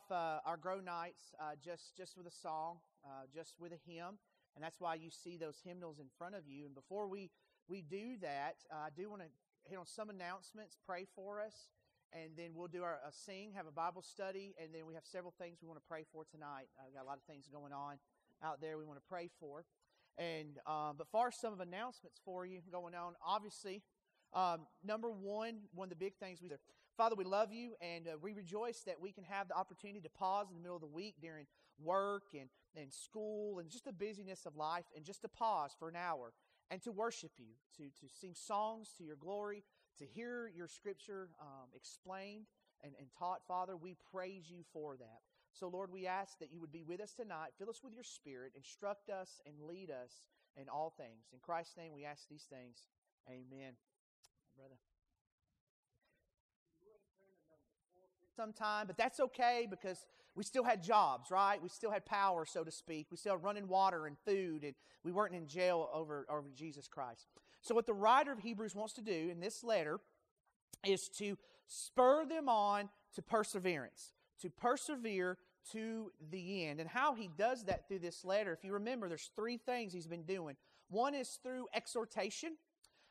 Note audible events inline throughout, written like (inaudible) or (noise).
off uh, our Grow Nights uh, just, just with a song, uh, just with a hymn, and that's why you see those hymnals in front of you. And before we, we do that, uh, I do want to hit on some announcements, pray for us, and then we'll do our a sing, have a Bible study, and then we have several things we want to pray for tonight. I've got a lot of things going on out there we want to pray for. And um, but far some of announcements for you going on. Obviously, um, number one, one of the big things we. Father, we love you and uh, we rejoice that we can have the opportunity to pause in the middle of the week during work and, and school and just the busyness of life and just to pause for an hour and to worship you, to, to sing songs to your glory, to hear your scripture um, explained and, and taught. Father, we praise you for that. So, Lord, we ask that you would be with us tonight. Fill us with your spirit, instruct us, and lead us in all things. In Christ's name, we ask these things. Amen. Brother. Sometime, but that's okay because we still had jobs, right? We still had power, so to speak. We still had running water and food, and we weren't in jail over, over Jesus Christ. So, what the writer of Hebrews wants to do in this letter is to spur them on to perseverance, to persevere to the end. And how he does that through this letter, if you remember, there's three things he's been doing. One is through exhortation.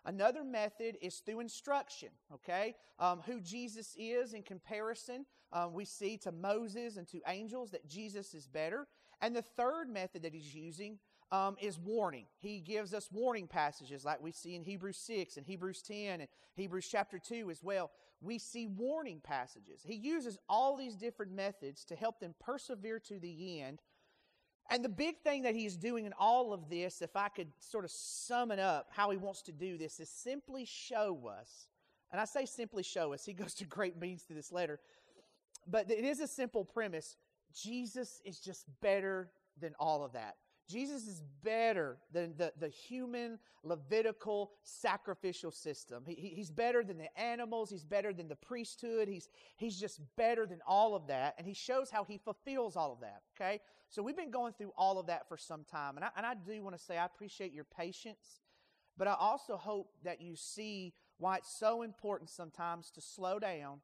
Another method is through instruction, okay? Um, who Jesus is in comparison, um, we see to Moses and to angels that Jesus is better. And the third method that he's using um, is warning. He gives us warning passages like we see in Hebrews 6 and Hebrews 10 and Hebrews chapter 2 as well. We see warning passages. He uses all these different methods to help them persevere to the end. And the big thing that he's doing in all of this, if I could sort of sum it up, how he wants to do this, is simply show us. And I say simply show us. He (laughs) goes to great means to this letter. But it is a simple premise. Jesus is just better than all of that. Jesus is better than the, the human Levitical sacrificial system. He, he's better than the animals. He's better than the priesthood. He's, he's just better than all of that. And he shows how he fulfills all of that. Okay? So we've been going through all of that for some time. And I, and I do want to say I appreciate your patience, but I also hope that you see why it's so important sometimes to slow down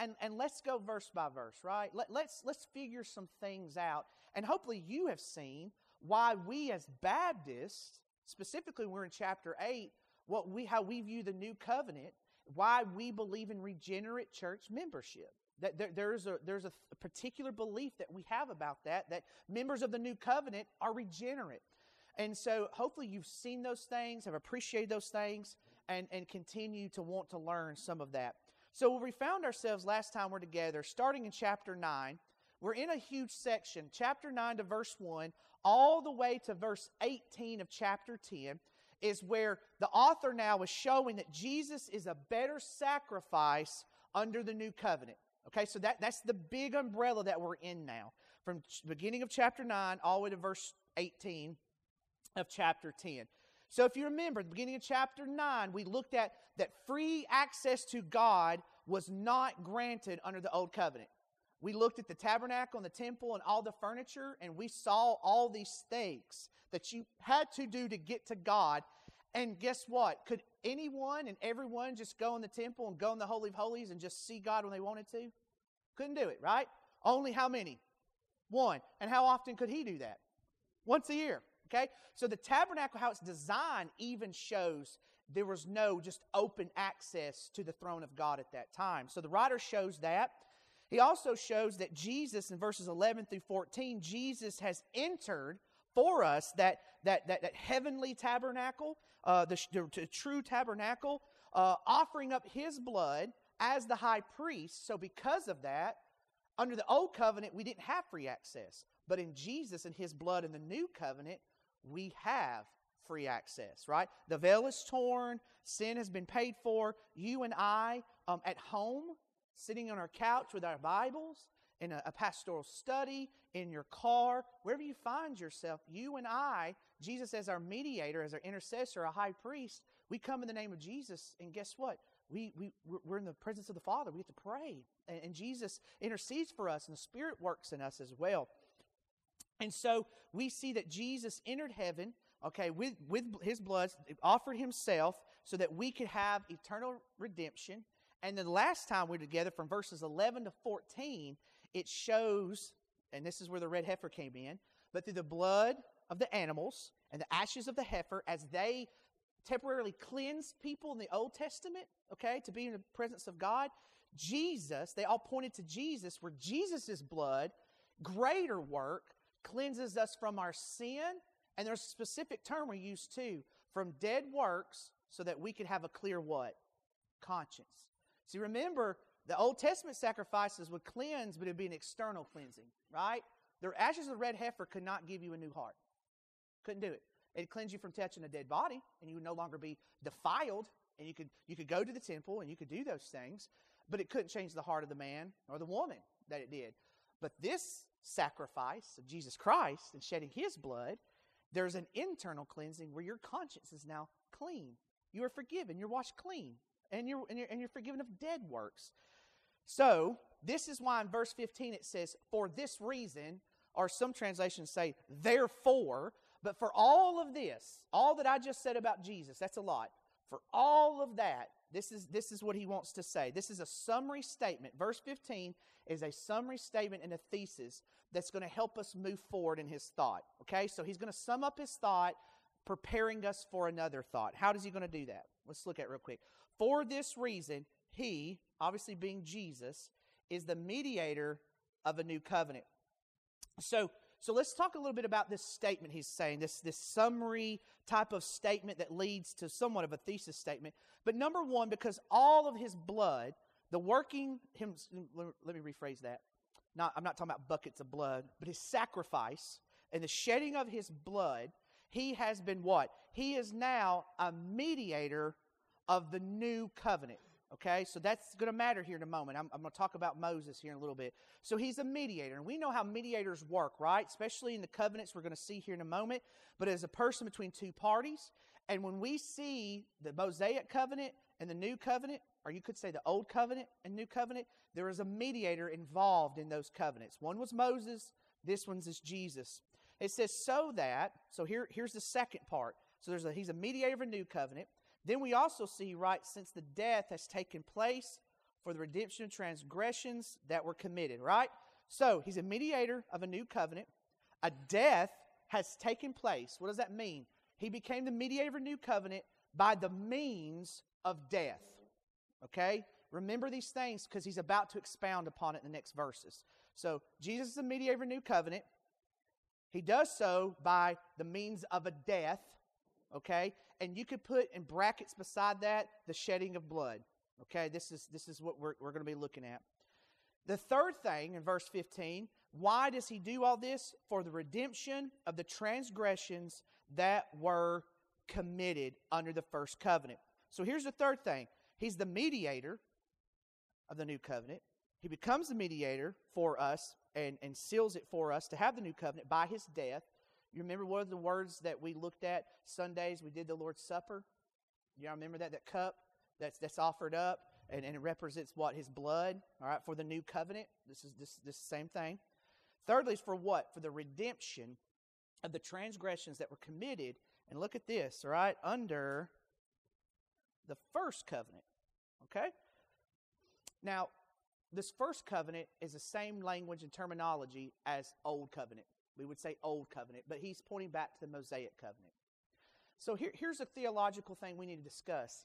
and, and let's go verse by verse, right? Let, let's, let's figure some things out. And hopefully you have seen why we as Baptists, specifically we're in chapter 8, what we, how we view the new covenant, why we believe in regenerate church membership. That there, there's, a, there's a particular belief that we have about that, that members of the new covenant are regenerate. And so hopefully you've seen those things, have appreciated those things, and, and continue to want to learn some of that. So we found ourselves last time we're together, starting in chapter 9, we're in a huge section, chapter 9 to verse 1, all the way to verse 18 of chapter 10, is where the author now is showing that Jesus is a better sacrifice under the new covenant. Okay, so that, that's the big umbrella that we're in now. From beginning of chapter 9 all the way to verse 18 of chapter 10. So if you remember, the beginning of chapter 9, we looked at that free access to God was not granted under the old covenant. We looked at the tabernacle and the temple and all the furniture, and we saw all these things that you had to do to get to God. And guess what? Could anyone and everyone just go in the temple and go in the Holy of Holies and just see God when they wanted to? Couldn't do it, right? Only how many? One. And how often could he do that? Once a year. Okay? So the tabernacle, how it's designed, even shows there was no just open access to the throne of God at that time. So the writer shows that. He also shows that Jesus, in verses 11 through 14, Jesus has entered for us that, that, that, that heavenly tabernacle, uh, the, the, the, true tabernacle, uh, offering up his blood as the high priest. So, because of that, under the old covenant, we didn't have free access. But in Jesus and his blood in the new covenant, we have free access, right? The veil is torn, sin has been paid for. You and I, um, at home, sitting on our couch with our Bibles, in a, a, pastoral study, in your car, wherever you find yourself, you and I, Jesus as our mediator, as our intercessor, a high priest, we come in the name of Jesus, and guess what? We, we, we're in the presence of the Father. We have to pray. And, and Jesus intercedes for us, and the Spirit works in us as well. And so we see that Jesus entered heaven, okay, with, with his blood, offered himself so that we could have eternal redemption and then the last time we were together, from verses 11 to 14, it shows, and this is where the red heifer came in, but through the blood of the animals and the ashes of the heifer, as they temporarily cleansed people in the Old Testament, okay, to be in the presence of God, Jesus, they all pointed to Jesus, where Jesus' blood, greater work, cleanses us from our sin. And there's a specific term we use too, from dead works, so that we could have a clear what? Conscience. See, remember, the Old Testament sacrifices would cleanse, but it would be an external cleansing, right? The ashes of the red heifer could not give you a new heart. Couldn't do it. It'd cleanse you from touching a dead body, and you would no longer be defiled, and you could you could go to the temple and you could do those things, but it couldn't change the heart of the man or the woman that it did. But this sacrifice of Jesus Christ and shedding his blood, there's an internal cleansing where your conscience is now clean. You are forgiven, you're washed clean, and you're, and you're, and you're forgiven of dead works. So, this is why in verse 15 it says, For this reason, or some translations say, Therefore, but for all of this, all that I just said about Jesus, that's a lot. For all of that, this is, this is what he wants to say. This is a summary statement. Verse 15 is a summary statement and a thesis that's going to help us move forward in his thought. Okay, so he's going to sum up his thought, preparing us for another thought. How does he going to do that? Let's look at real quick. For this reason, he, obviously being Jesus, is the mediator of a new covenant. So, so let's talk a little bit about this statement he's saying, this, this summary type of statement that leads to somewhat of a thesis statement. But number one, because all of his blood, the working, him, let me rephrase that. Not, I'm not talking about buckets of blood, but his sacrifice and the shedding of his blood, he has been what? He is now a mediator of the new covenant. Okay, so that's going to matter here in a moment. I'm, I'm, going to talk about Moses here in a little bit. So he's a mediator, and we know how mediators work, right? Especially in the covenants we're going to see here in a moment. But as a person between two parties, and when we see the Mosaic covenant and the new covenant, or you could say the old covenant and new covenant, there is a mediator involved in those covenants. One was Moses, this one's is Jesus. It says, so that, so here, here's the second part. So there's a, he's a mediator of a new covenant. Then we also see, right, since the death has taken place for the redemption of transgressions that were committed, right? So he's a mediator of a new covenant. A death has taken place. What does that mean? He became the mediator of a new covenant by the means of death. Okay? Remember these things because he's about to expound upon it in the next verses. So, Jesus is the mediator of a new covenant. He does so by the means of a death. Okay? And you could put in brackets beside that the shedding of blood. Okay? This is, this is what we're, we're going to be looking at. The third thing in verse 15 why does he do all this? For the redemption of the transgressions that were committed under the first covenant. So here's the third thing He's the mediator of the new covenant. He becomes the mediator for us and, and seals it for us to have the new covenant by his death. You remember one of the words that we looked at Sundays? We did the Lord's Supper. You all remember that? That cup that's, that's offered up and, and it represents what? His blood, all right, for the new covenant. This is this, this same thing. Thirdly, is for what? For the redemption of the transgressions that were committed. And look at this, all right, under the first covenant. Okay? Now, this first covenant is the same language and terminology as Old Covenant. We would say Old Covenant, but he's pointing back to the Mosaic Covenant. So here, here's a theological thing we need to discuss.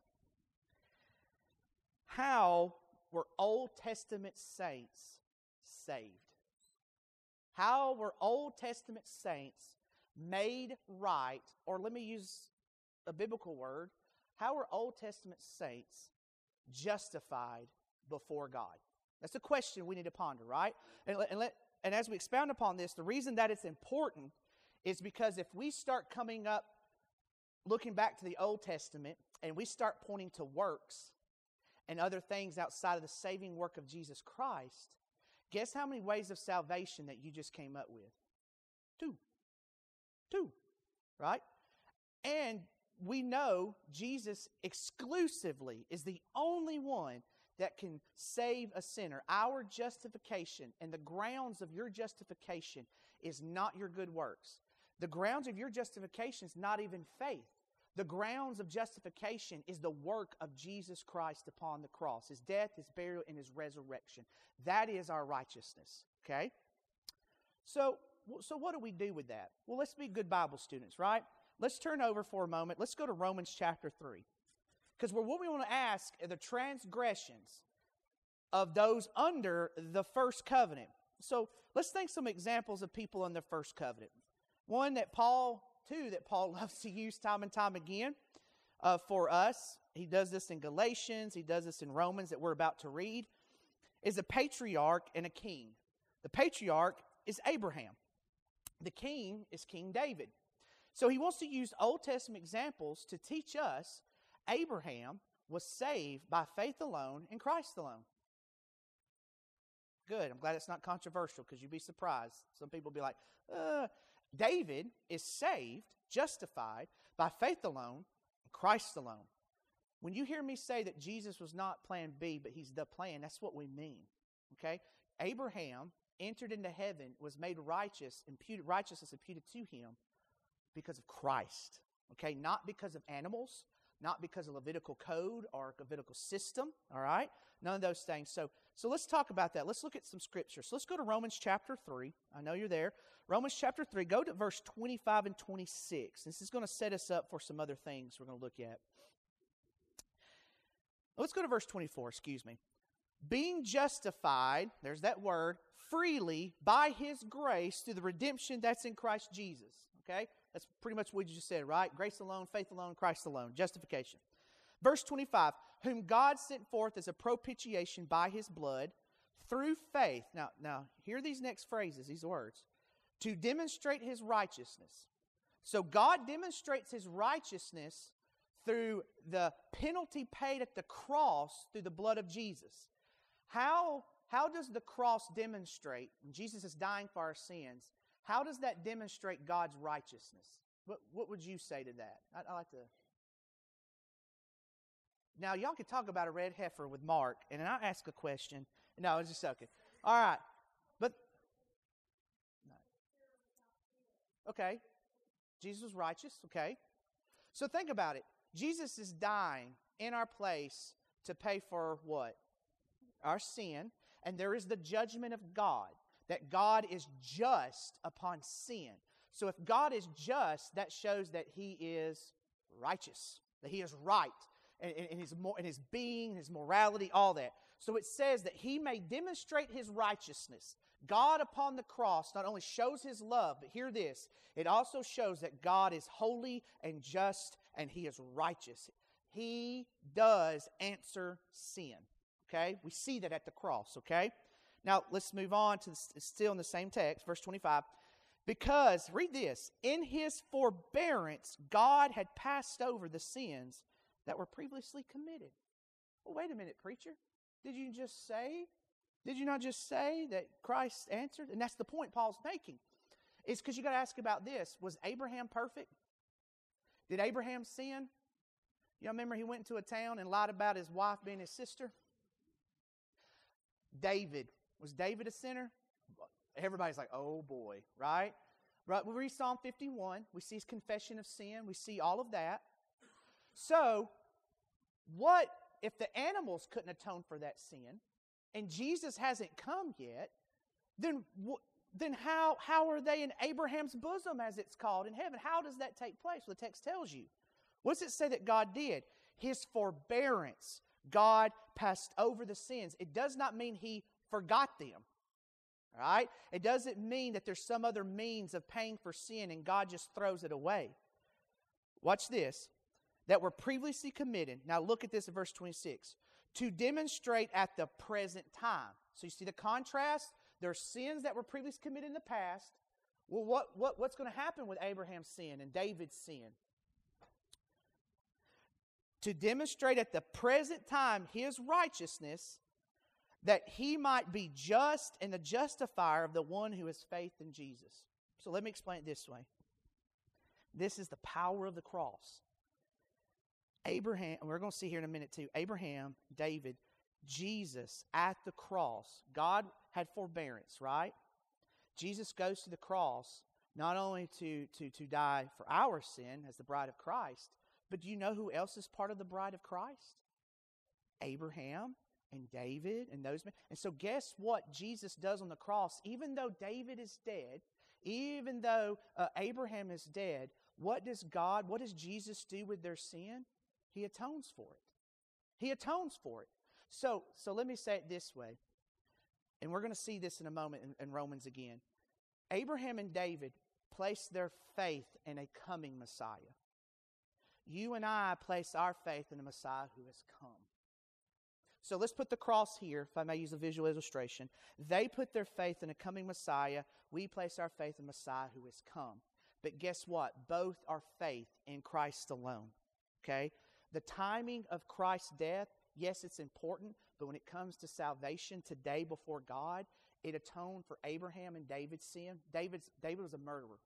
How were Old Testament saints saved? How were Old Testament saints made right, or let me use a biblical word, how were Old Testament saints justified before God? That's a question we need to ponder, right? And, and, let, and as we expound upon this, the reason that it's important is because if we start coming up looking back to the Old Testament and we start pointing to works and other things outside of the saving work of Jesus Christ, guess how many ways of salvation that you just came up with? Two. Two, right? And we know Jesus exclusively is the only one that can save a sinner. Our justification and the grounds of your justification is not your good works. The grounds of your justification is not even faith. The grounds of justification is the work of Jesus Christ upon the cross his death, his burial, and his resurrection. That is our righteousness. Okay? So, so what do we do with that? Well, let's be good Bible students, right? Let's turn over for a moment. Let's go to Romans chapter 3. Because what we want to ask are the transgressions of those under the first covenant. So let's think some examples of people in the first covenant. One that Paul, two that Paul (laughs) loves to use time and time again uh, for us. He does this in Galatians, he does this in Romans that we're about to read, is a patriarch and a king. The patriarch is Abraham, the king is King David. So he wants to use Old Testament examples to teach us Abraham was saved by faith alone in Christ alone. Good. I'm glad it's not controversial because you'd be surprised. Some people be like, uh, David is saved, justified by faith alone, in Christ alone. When you hear me say that Jesus was not plan B, but he's the plan, that's what we mean. Okay? Abraham entered into heaven, was made righteous, imputed righteousness imputed to him because of Christ. Okay? Not because of animals, not because of Levitical code or Levitical system, all right? None of those things. So, so let's talk about that. Let's look at some scripture. So let's go to Romans chapter 3. I know you're there. Romans chapter 3, go to verse 25 and 26. This is going to set us up for some other things we're going to look at. Let's go to verse 24, excuse me. Being justified, there's that word, freely by his grace through the redemption that's in Christ Jesus. Okay? That's pretty much what you just said, right? Grace alone, faith alone, Christ alone, justification. Verse 25, whom God sent forth as a propitiation by his blood through faith. Now, now hear these next phrases, these words. To demonstrate his righteousness. So God demonstrates his righteousness through the penalty paid at the cross through the blood of Jesus. How, how does the cross demonstrate, Jesus is dying for our sins, how does that demonstrate God's righteousness? What, what would you say to that? I, I like to. Now, y'all could talk about a red heifer with Mark, and I'll ask a question. No, it's just okay. All right. But, okay. Jesus was righteous, okay. So think about it. Jesus is dying in our place to pay for what? Our sin. And there is the judgment of God that God is just upon sin. So if God is just, that shows that He is righteous, that He is right in, in, his, in his being, his morality, all that. So it says that He may demonstrate His righteousness. God upon the cross not only shows His love, but hear this it also shows that God is holy and just and He is righteous. He does answer sin. Okay? We see that at the cross, okay? Now, let's move on to still in the same text, verse 25. Because, read this, in his forbearance, God had passed over the sins that were previously committed. Well, wait a minute, preacher. Did you just say? Did you not just say that Christ answered? And that's the point Paul's making. It's because you got to ask about this. Was Abraham perfect? Did Abraham sin? Know, remember he went into a town and lied about his wife being his sister? David was David a sinner? Everybody's like, oh boy, right? Right, we read Psalm 51. We see his confession of sin. We see all of that. So, what if the animals couldn't atone for that sin, and Jesus hasn't come yet? Then, then how how are they in Abraham's bosom, as it's called in heaven? How does that take place? Well, the text tells you. What does it say that God did? His forbearance. God passed over the sins. It does not mean He forgot them. All right? It doesn't mean that there's some other means of paying for sin and God just throws it away. Watch this. That were previously committed. Now look at this in verse 26. To demonstrate at the present time. So you see the contrast? There are sins that were previously committed in the past. Well, what, what, what's going to happen with Abraham's sin and David's sin? To demonstrate at the present time his righteousness that he might be just and the justifier of the one who has faith in Jesus. So let me explain it this way. This is the power of the cross. Abraham, we're going to see here in a minute too. Abraham, David, Jesus at the cross. God had forbearance, right? Jesus goes to the cross not only to, to, to die for our sin as the bride of Christ, But do you know who else is part of the bride of Christ? Abraham and David and those men. And so, guess what Jesus does on the cross? Even though David is dead, even though uh, Abraham is dead, what does God, what does Jesus do with their sin? He atones for it. He atones for it. So, so let me say it this way, and we're going to see this in a moment in, in Romans again. Abraham and David placed their faith in a coming Messiah. You and I place our faith in a Messiah who has come. So let's put the cross here, if I may use a visual illustration. They put their faith in a coming Messiah. We place our faith in Messiah who has come. But guess what? Both are faith in Christ alone. Okay? The timing of Christ's death, yes, it's important, but when it comes to salvation today before God, it atoned for Abraham and David's sin. David's, David was a murderer,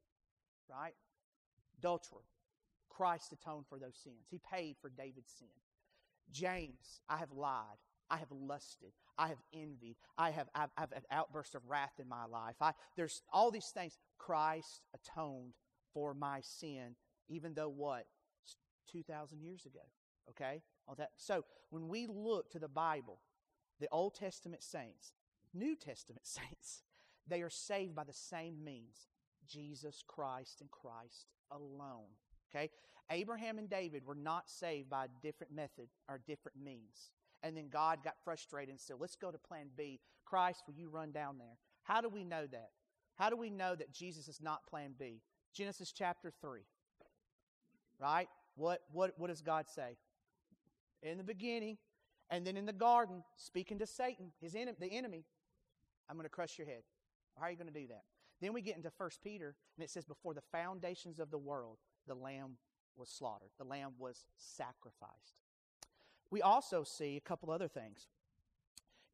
right? Adulterer. Christ atoned for those sins. He paid for David's sin. James, I have lied. I have lusted. I have envied. I have I've, I've had outbursts of wrath in my life. I, there's all these things. Christ atoned for my sin, even though what? 2,000 years ago. Okay? All that. So when we look to the Bible, the Old Testament saints, New Testament (laughs) saints, they are saved by the same means Jesus Christ and Christ alone. Okay? Abraham and David were not saved by a different method or different means. And then God got frustrated and said, Let's go to plan B. Christ, will you run down there? How do we know that? How do we know that Jesus is not plan B? Genesis chapter 3. Right? What, what, what does God say? In the beginning, and then in the garden, speaking to Satan, his en- the enemy, I'm going to crush your head. How are you going to do that? Then we get into 1 Peter, and it says, Before the foundations of the world, the Lamb was slaughtered, the Lamb was sacrificed. We also see a couple other things.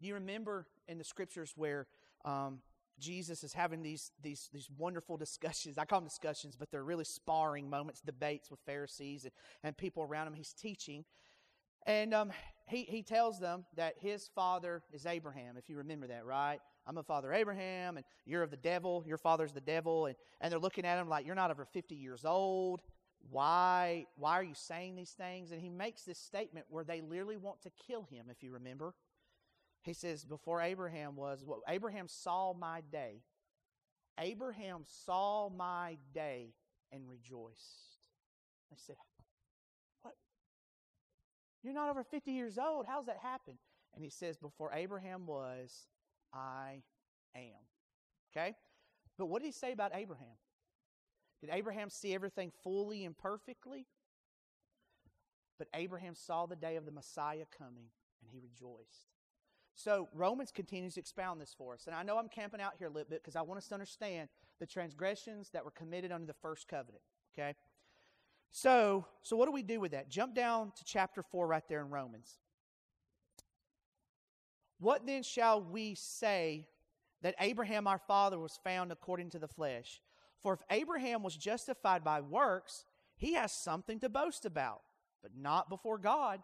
Do you remember in the scriptures where um, Jesus is having these, these, these wonderful (laughs) discussions? I call them discussions, but they're really sparring moments, debates with Pharisees and, and people around him. He's teaching. And um, he, he tells them that his father is Abraham, if you remember that, right? I'm a father Abraham, and you're of the devil. Your father's the devil. And, and they're looking at him like, You're not over 50 years old. Why, why are you saying these things? And he makes this statement where they literally want to kill him, if you remember. He says, Before Abraham was, well, Abraham saw my day. Abraham saw my day and rejoiced. They said, What? You're not over 50 years old. How's that happen? And he says, Before Abraham was, I am. Okay? But what did he say about Abraham? Did Abraham see everything fully and perfectly? But Abraham saw the day of the Messiah coming and he rejoiced. So Romans continues to expound this for us. And I know I'm camping out here a little bit because I want us to understand the transgressions that were committed under the first covenant. Okay? So, so what do we do with that? Jump down to chapter 4 right there in Romans. What then shall we say that Abraham our father was found according to the flesh? For if Abraham was justified by works, he has something to boast about, but not before God.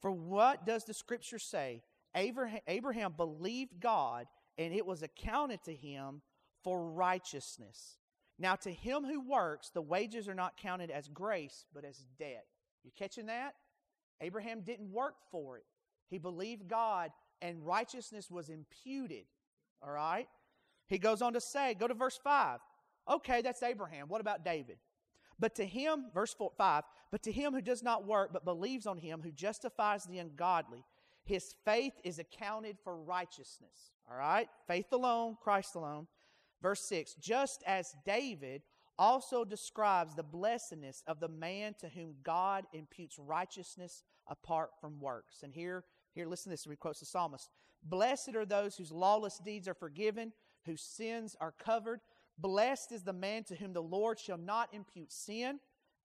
For what does the scripture say? Abraham, believed God, and it was accounted to him for righteousness. Now, to him who works, the wages are not counted as grace, but as debt. You catching that? Abraham didn't work for it. He believed God, and righteousness was imputed. All right? He goes on to say, go to verse 5. Okay, that's Abraham. What about David? But to him, verse four, 5, but to him who does not work, but believes on him who justifies the ungodly, his faith is accounted for righteousness. All right? Faith alone, Christ alone. Verse 6 Just as David also describes the blessedness of the man to whom God imputes righteousness apart from works. And here, here, listen to this. He quotes the psalmist Blessed are those whose lawless deeds are forgiven, whose sins are covered. Blessed is the man to whom the Lord shall not impute sin.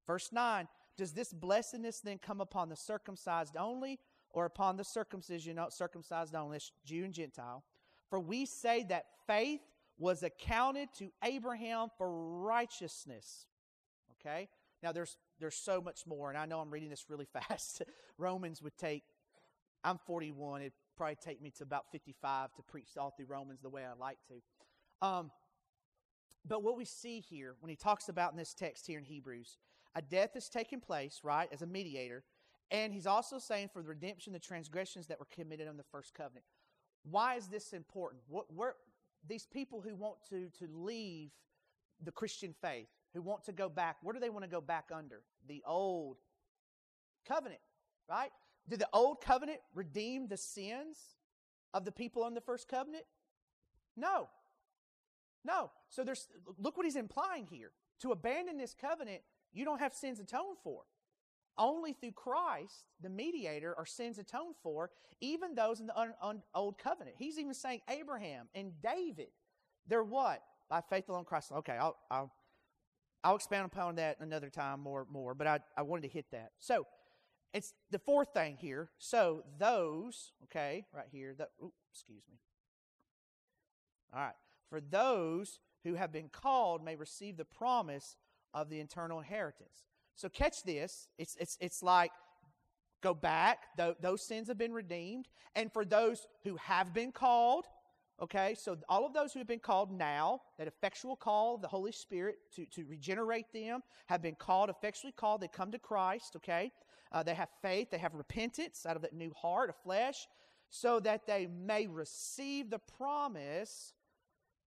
Verse 9 Does this blessedness then come upon the circumcised only, or upon the circumcision, not circumcised only, Jew and Gentile? For we say that faith was accounted to Abraham for righteousness. Okay? Now there's there's so much more, and I know I'm reading this really (laughs) fast. Romans would take, I'm 41, it'd probably take me to about 55 to preach all through Romans the way I like to. Um, but what we see here, when he talks about in this text here in Hebrews, a death is taking place, right, as a mediator. And he's also saying for the redemption, the transgressions that were committed on the first covenant. Why is this important? What, where, these people who want to, to leave the Christian faith, who want to go back, where do they want to go back under? The old covenant, right? Did the old covenant redeem the sins of the people on the first covenant? No. No. So there's look what he's implying here. To abandon this covenant, you don't have sins atoned for. Only through Christ, the mediator, are sins atoned for, even those in the un, un, old covenant. He's even saying Abraham and David, they're what? By faith alone, Christ. Okay, I'll, I'll, I'll expand upon that another time more, more, but I, I wanted to hit that. So, it's the fourth thing here. So, those, okay, right here, that, oops, excuse me. All right. For those who have been called may receive the promise of the eternal inheritance. So catch this. It's, it's, it's like go back. Th- those sins have been redeemed. And for those who have been called, okay, so all of those who have been called now, that effectual call of the Holy Spirit to, to regenerate them, have been called, effectually called. They come to Christ, okay? Uh, they have faith, they have repentance out of that new heart of flesh, so that they may receive the promise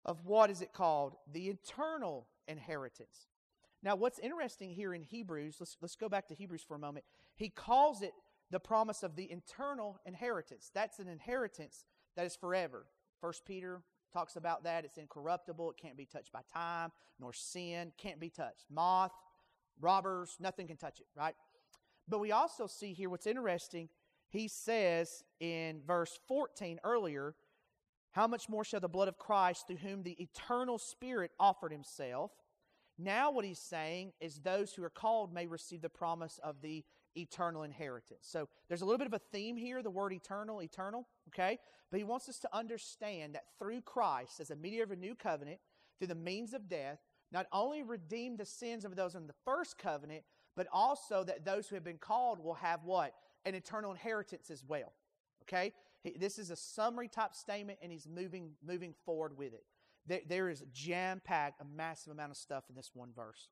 of what is it called? The eternal inheritance. Now, what's interesting here in Hebrews, let's, let's go back to Hebrews for a moment. He calls it the promise of the eternal inheritance. That's an inheritance that is forever. First Peter talks about that. It's incorruptible. It can't be touched by time, nor sin. Can't be touched. Moth, robbers, nothing can touch it, right? But we also see here what's interesting. He says in verse 14 earlier, How much more shall the blood of Christ, through whom the eternal Spirit offered himself, now, what he's saying is those who are called may receive the promise of the eternal inheritance. So there's a little bit of a theme here, the word eternal, eternal, okay? But he wants us to understand that through Christ, as a mediator of a new covenant, through the means of death, not only redeem the sins of those in the first covenant, but also that those who have been called will have what? An eternal inheritance as well. Okay? This is a summary type statement, and he's moving, moving forward with it. There, there is jam packed, a massive amount of stuff in this one verse.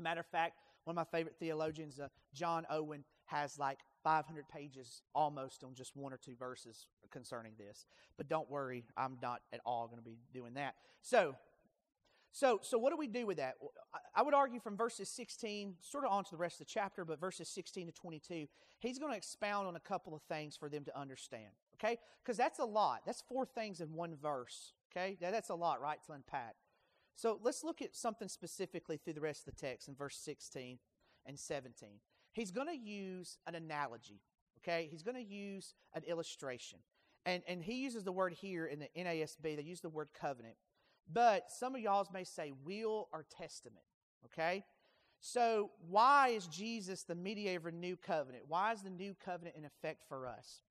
Matter of fact, one of my favorite theologians, uh, John Owen, has like 500 pages almost on just one or two verses concerning this. But don't worry, I'm not at all going to be doing that. So, so, so what do we do with that? I would argue from verses 16, sort of on to the rest of the chapter, but verses 16 to 22, he's going to expound on a couple of things for them to understand. Okay? Because that's a lot. That's four things in one verse. Okay? That's a lot, right, to unpack. So let's look at something specifically through the rest of the text in verse 16 and 17. He's going to use an analogy. Okay? He's going to use an illustration. And, and he uses the word here in the NASB, they use the word covenant. But some of y'all may say will or testament. Okay? So, why is Jesus the mediator of a new covenant? Why is the new covenant in effect for us?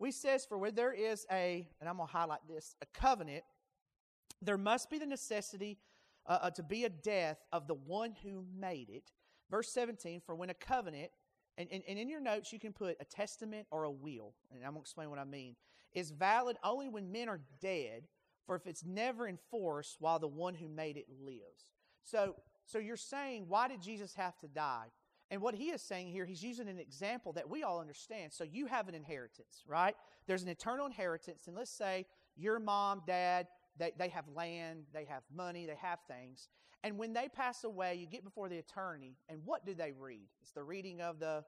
We says, for where there is a, and I'm going to highlight this, a covenant, there must be the necessity uh, uh, to be a death of the one who made it. Verse 17, for when a covenant, and, and, and in your notes you can put a testament or a will, and I'm going to explain what I mean, is valid only when men are dead, for if it's never enforced while the one who made it lives. So, so you're saying, why did Jesus have to die? And what he is saying here, he's using an example that we all understand. So you have an inheritance, right? There's an eternal inheritance, and let's say your mom, dad, they, they have land, they have money, they have things. And when they pass away, you get before the attorney, and what do they read? It's the reading of the,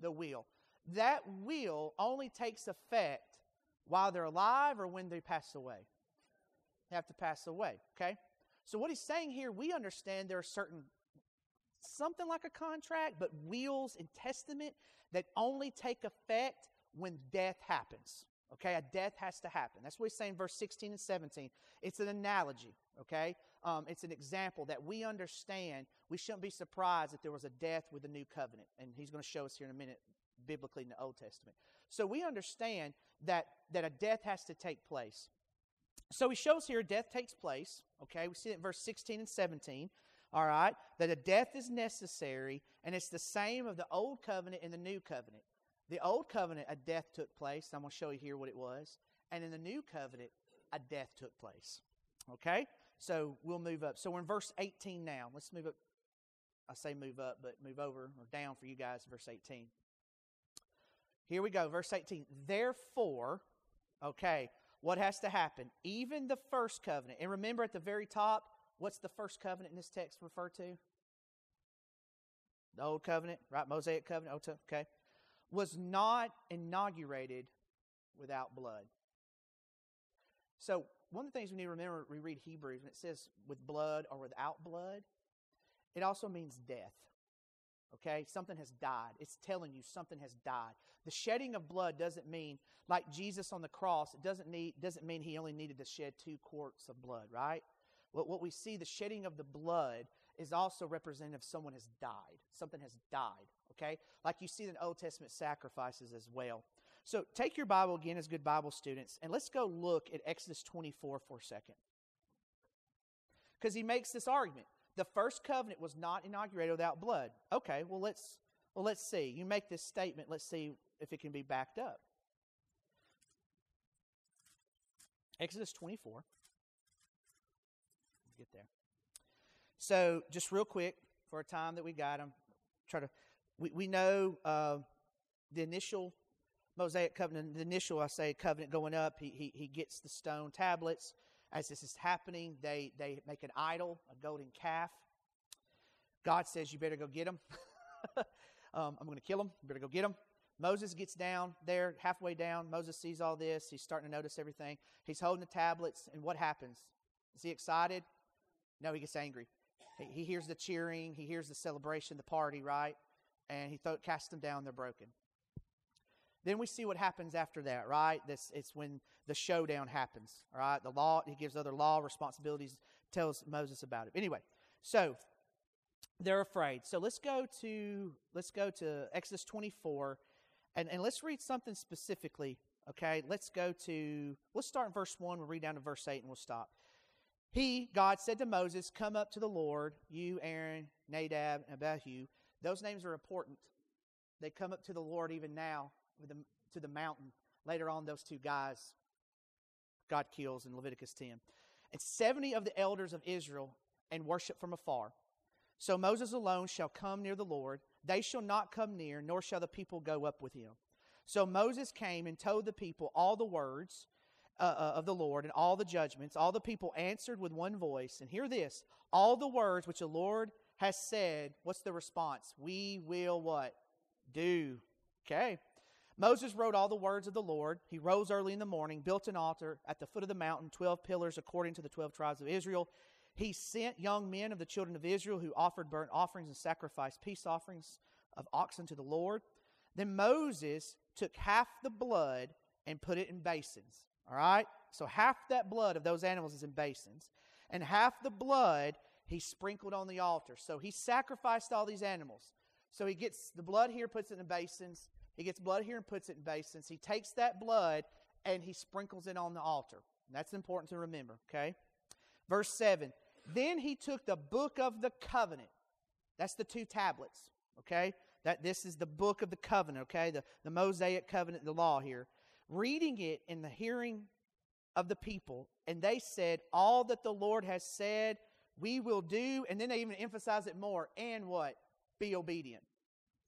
the will. That will only takes effect while they're alive or when they pass away. Have to pass away, okay? So what he's saying here, we understand there are certain something like a contract, but wills and testament that only take effect when death happens. Okay, a death has to happen. That's what he's saying, verse 16 and 17. It's an analogy, okay? Um, it's an example that we understand. We shouldn't be surprised if there was a death with the new covenant. And he's going to show us here in a minute, biblically in the Old Testament. So we understand that, that a death has to take place. So he shows here death takes place, okay? We see it in verse 16 and 17, all right? That a death is necessary, and it's the same of the old covenant and the new covenant. The old covenant, a death took place. I'm going to show you here what it was. And in the new covenant, a death took place. Okay? So we'll move up. So we're in verse 18 now. Let's move up I say move up, but move over or down for you guys, verse 18. Here we go, verse 18. Therefore, okay, what has to happen? Even the first covenant, and remember at the very top, what's the first covenant in this text refer to? The old covenant, right? Mosaic covenant, okay, was not inaugurated without blood. So, one of the things we need to remember, we read Hebrews, when it says with blood or without blood, it also means death. Okay? Something has died. It's telling you something has died. The shedding of blood doesn't mean, like Jesus on the cross, it doesn't, need, doesn't mean he only needed to shed two quarts of blood, right? What, what we see, the shedding of the blood, is also representative someone has died. Something has died, okay? Like you see in Old Testament sacrifices as well. So take your Bible again as good Bible students, and let's go look at Exodus 24 for a second. Because he makes this argument. The first covenant was not inaugurated without blood. Okay, well let's well let's see. You make this statement, let's see if it can be backed up. Exodus 24. Get there. So, just real quick, for a time that we got, I'm try to. We, we know uh, the initial Mosaic covenant, the initial, I say, covenant going up. He, he, he gets the stone tablets. As this is happening, they, they make an idol, a golden calf. God says, You better go get him. (laughs) um, I'm going to kill him. You better go get him. Moses gets down there, halfway down. Moses sees all this. He's starting to notice everything. He's holding the tablets, and what happens? Is he excited? No, he gets angry. He, he hears the cheering, he hears the celebration, the party, right? And he th- casts them down. They're broken. Then we see what happens after that, right? This it's when the showdown happens. All right, the law he gives other law responsibilities, tells Moses about it. Anyway, so they're afraid. So let's go to let's go to Exodus 24 and, and let's read something specifically. Okay, let's go to let's start in verse 1, we'll read down to verse 8 and we'll stop. He, God, said to Moses, Come up to the Lord, you, Aaron, Nadab, and Abihu. Those names are important. They come up to the Lord even now the, to the mountain. Later on, those two guys God kills in Leviticus 10. And 70 of the elders of Israel and worship from afar. So Moses alone shall come near the Lord. They shall not come near, nor shall the people go up with him. So Moses came and told the people all the words uh, uh, of the Lord and all the judgments. All the people answered with one voice. And hear this all the words which the Lord has said. What's the response? We will what? Do. Okay. Moses wrote all the words of the Lord. He rose early in the morning, built an altar at the foot of the mountain, 12 pillars according to the 12 tribes of Israel. He sent young men of the children of Israel who offered burnt offerings and sacrificed peace offerings of oxen to the Lord. Then Moses took half the blood and put it in basins. All right? So half that blood of those animals is in basins. And half the blood he sprinkled on the altar. So he sacrificed all these animals. So he gets the blood here, puts it in the basins. He gets blood here and puts it in basins. He takes that blood and he sprinkles it on the altar. That's important to remember, okay? Verse 7 Then he took the book of the covenant. That's the two tablets, okay? That this is the book of the covenant, okay? The, the Mosaic covenant, the law here. Reading it in the hearing of the people, and they said, All that the Lord has said, we will do. And then they even emphasize it more. And what? Be obedient.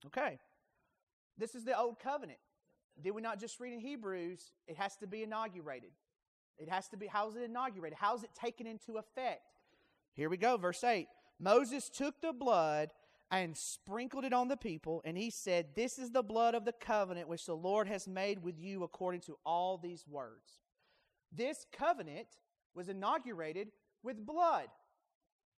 Okay. This is the old covenant. Did we not just read in Hebrews? It has to be inaugurated. It has to be, how is it inaugurated? How is it taken into effect? Here we go, verse 8. Moses took the blood and sprinkled it on the people, and he said, This is the blood of the covenant which the Lord has made with you according to all these words. This covenant was inaugurated with blood.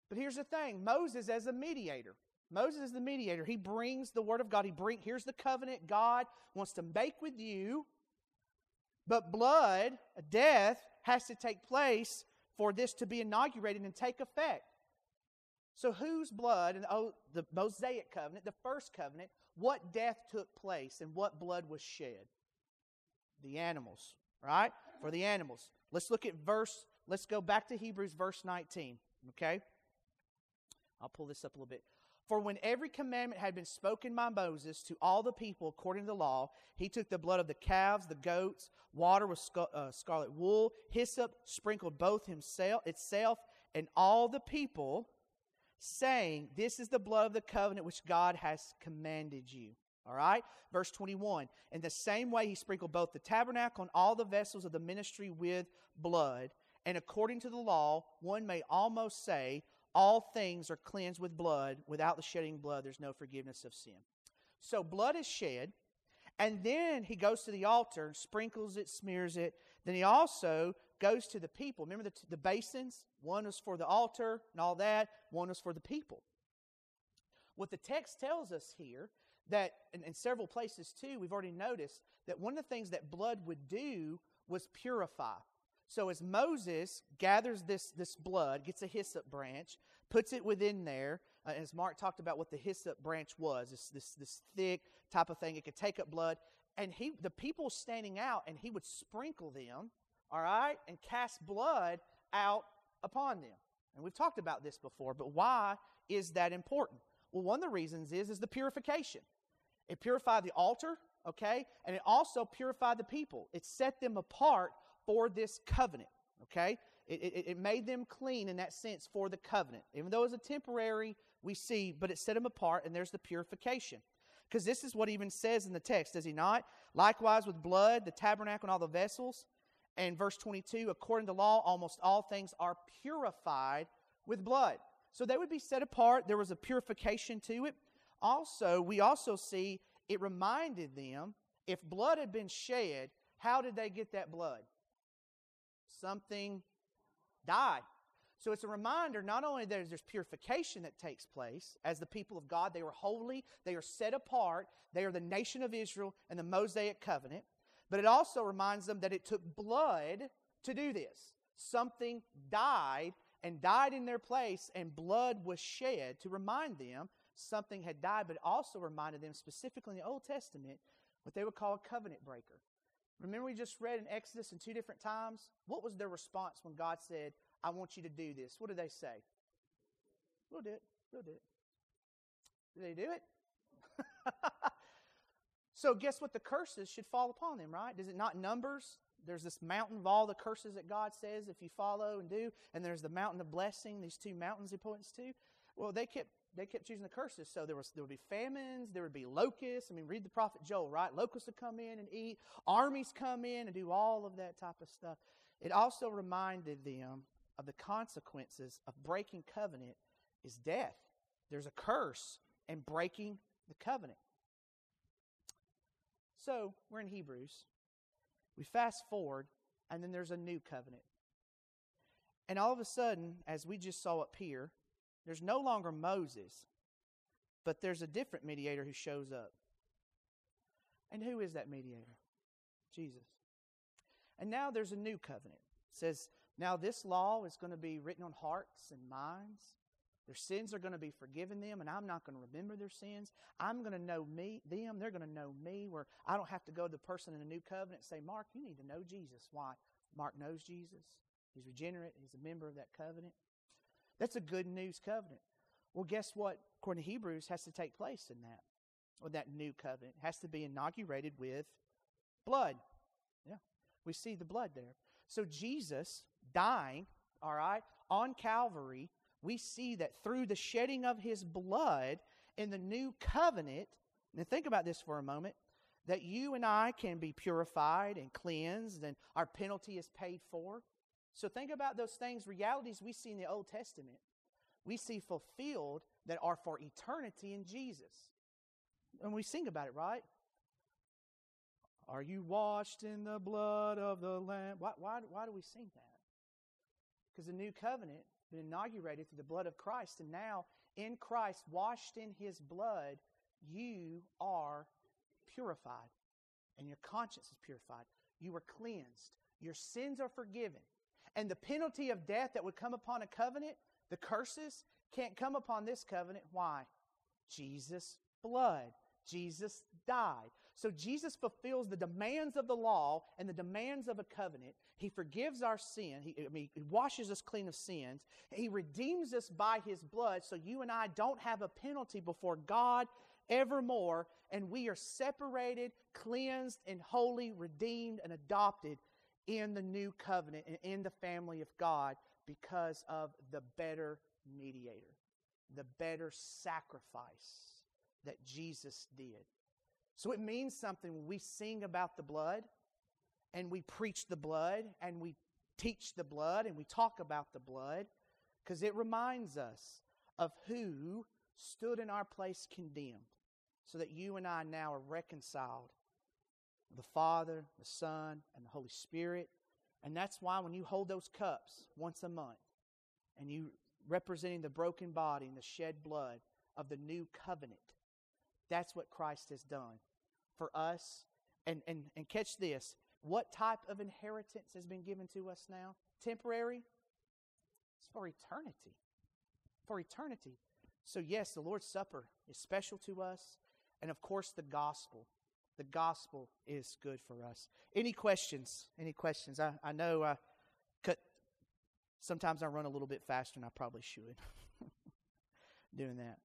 But here's the thing Moses, as a mediator, Moses is the mediator. He brings the word of God. He bring here's the covenant God wants to make with you. But blood, death, has to take place for this to be inaugurated and take effect. So, whose blood in oh, the Mosaic covenant, the first covenant, what death took place and what blood was shed? The animals, right? For the animals. Let's look at verse, let's go back to Hebrews, verse 19, okay? I'll pull this up a little bit. For when every commandment had been spoken by Moses to all the people according to the law, he took the blood of the calves, the goats, water with uh, scarlet wool, hyssop, sprinkled both himself itself and all the people, saying, This is the blood of the covenant which God has commanded you. All right? Verse 21. In the same way, he sprinkled both the tabernacle and all the vessels of the ministry with blood. And according to the law, one may almost say, all things are cleansed with blood. Without the shedding blood, there's no forgiveness of sin. So blood is shed, and then he goes to the altar, sprinkles it, smears it. Then he also goes to the people. Remember the, the basins? One was for the altar and all that, one was for the people. What the text tells us here that in, several places too, we've already noticed that one of the things that blood would do was purify. So as Moses gathers this, this blood, gets a hyssop branch, puts it within there, uh, as Mark talked about what the hyssop branch was, this, this, this thick type of thing, it could take up blood. And he, the people standing out, and he would sprinkle them, all right, and cast blood out upon them. And we've talked about this before, but why is that important? Well, one of the reasons is, is the purification. It purified the altar, okay, and it also purified the people. It set them apart for this covenant, okay? It, it, it, made them clean in that sense for the covenant. Even though it was a temporary, we see, but it set them apart, and there's the purification. Because this is what even says in the text, does he not? Likewise with blood, the tabernacle, and all the vessels. And verse 22, according to law, almost all things are purified with blood. So they would be set apart. There was a purification to it. Also, we also see it reminded them if blood had been shed, how did they get that blood? Something died. So it's a reminder not only that there's purification that takes place as the people of God, they were holy, they are set apart, they are the nation of Israel and the Mosaic covenant, but it also reminds them that it took blood to do this. Something died and died in their place, and blood was shed to remind them something had died, but also reminded them, specifically in the Old Testament, what they would call a covenant breaker. Remember, we just read in Exodus in two different times? What was their response when God said, I want you to do this? What did they say? We'll do it. We'll do it. Did they do it? (laughs) so, guess what? The curses should fall upon them, right? Does it not Numbers? There's this mountain of all the curses that God says if you follow and do, and there's the mountain of blessing, these two mountains he points to. Well, they kept they kept choosing the curses. So there was there would be famines, there would be locusts. I mean, read the prophet Joel, right? Locusts would come in and eat, armies come in and do all of that type of stuff. It also reminded them of the consequences of breaking covenant is death. There's a curse in breaking the covenant. So we're in Hebrews. We fast forward, and then there's a new covenant. And all of a sudden, as we just saw up here, there's no longer Moses, but there's a different mediator who shows up. And who is that mediator? Jesus. And now there's a new covenant. It says, now this law is going to be written on hearts and minds. Their sins are going to be forgiven them, and I'm not going to remember their sins. I'm going to know me, them. They're going to know me, where I don't have to go to the person in the new covenant and say, Mark, you need to know Jesus. Why? Mark knows Jesus. He's regenerate. He's a member of that covenant. That's a good news covenant. Well, guess what? According to Hebrews, has to take place in that. Or that new covenant has to be inaugurated with blood. Yeah, we see the blood there. So Jesus dying, all right, on Calvary, we see that through the shedding of his blood in the new covenant, and think about this for a moment, that you and I can be purified and cleansed, and our penalty is paid for. So think about those things, realities we see in the Old Testament, we see fulfilled that are for eternity in Jesus. And we sing about it, right? Are you washed in the blood of the Lamb? Why, why, why do we sing that? Because the new covenant been inaugurated through the blood of Christ, and now in Christ, washed in his blood, you are purified, and your conscience is purified. You are cleansed. Your sins are forgiven. And the penalty of death that would come upon a covenant, the curses, can't come upon this covenant. Why? Jesus' blood. Jesus died. So Jesus fulfills the demands of the law and the demands of a covenant. He forgives our sin. He, I mean, he washes us clean of sins. He redeems us by his blood so you and I don't have a penalty before God evermore. And we are separated, cleansed, and holy, redeemed, and adopted in the new covenant and in the family of God because of the better mediator. the better sacrifice that Jesus did. So it means something when we sing about the blood and we preach the blood and we teach the blood and we talk about the blood because it reminds us of who stood in our place condemned so that you and I now are reconciled the Father, the Son, and the Holy Spirit. And that's why when you hold those cups once a month and you representing the broken body and the shed blood of the new covenant, that's what Christ has done for us. And, and, and catch this what type of inheritance has been given to us now? Temporary? It's for eternity. For eternity. So, yes, the Lord's Supper is special to us. And of course, the gospel. The gospel is good for us. Any questions? Any questions? I, I know I cut. Sometimes I run a little bit faster than I probably should (laughs) doing that.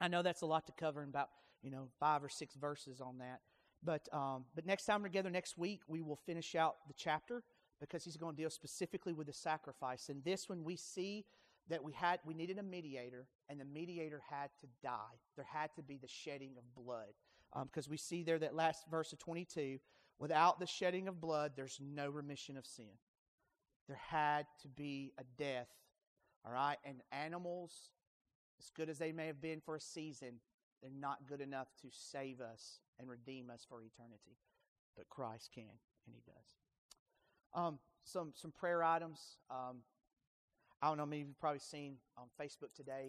I know that's a lot to cover in about, you know, five or six verses on that. But, um, but next time we're together next week, we will finish out the chapter because he's going to deal specifically with the sacrifice. And this one we see that we had we needed a mediator, and the mediator had to die. There had to be the shedding of blood. Because um, we see there that last verse of 22 without the shedding of blood, there's no remission of sin. There had to be a death. All right? And animals, as good as they may have been for a season, they're not good enough to save us and redeem us for eternity. But Christ can, and He does. Um, some some prayer items. Um, I don't know, maybe you've probably seen on Facebook today.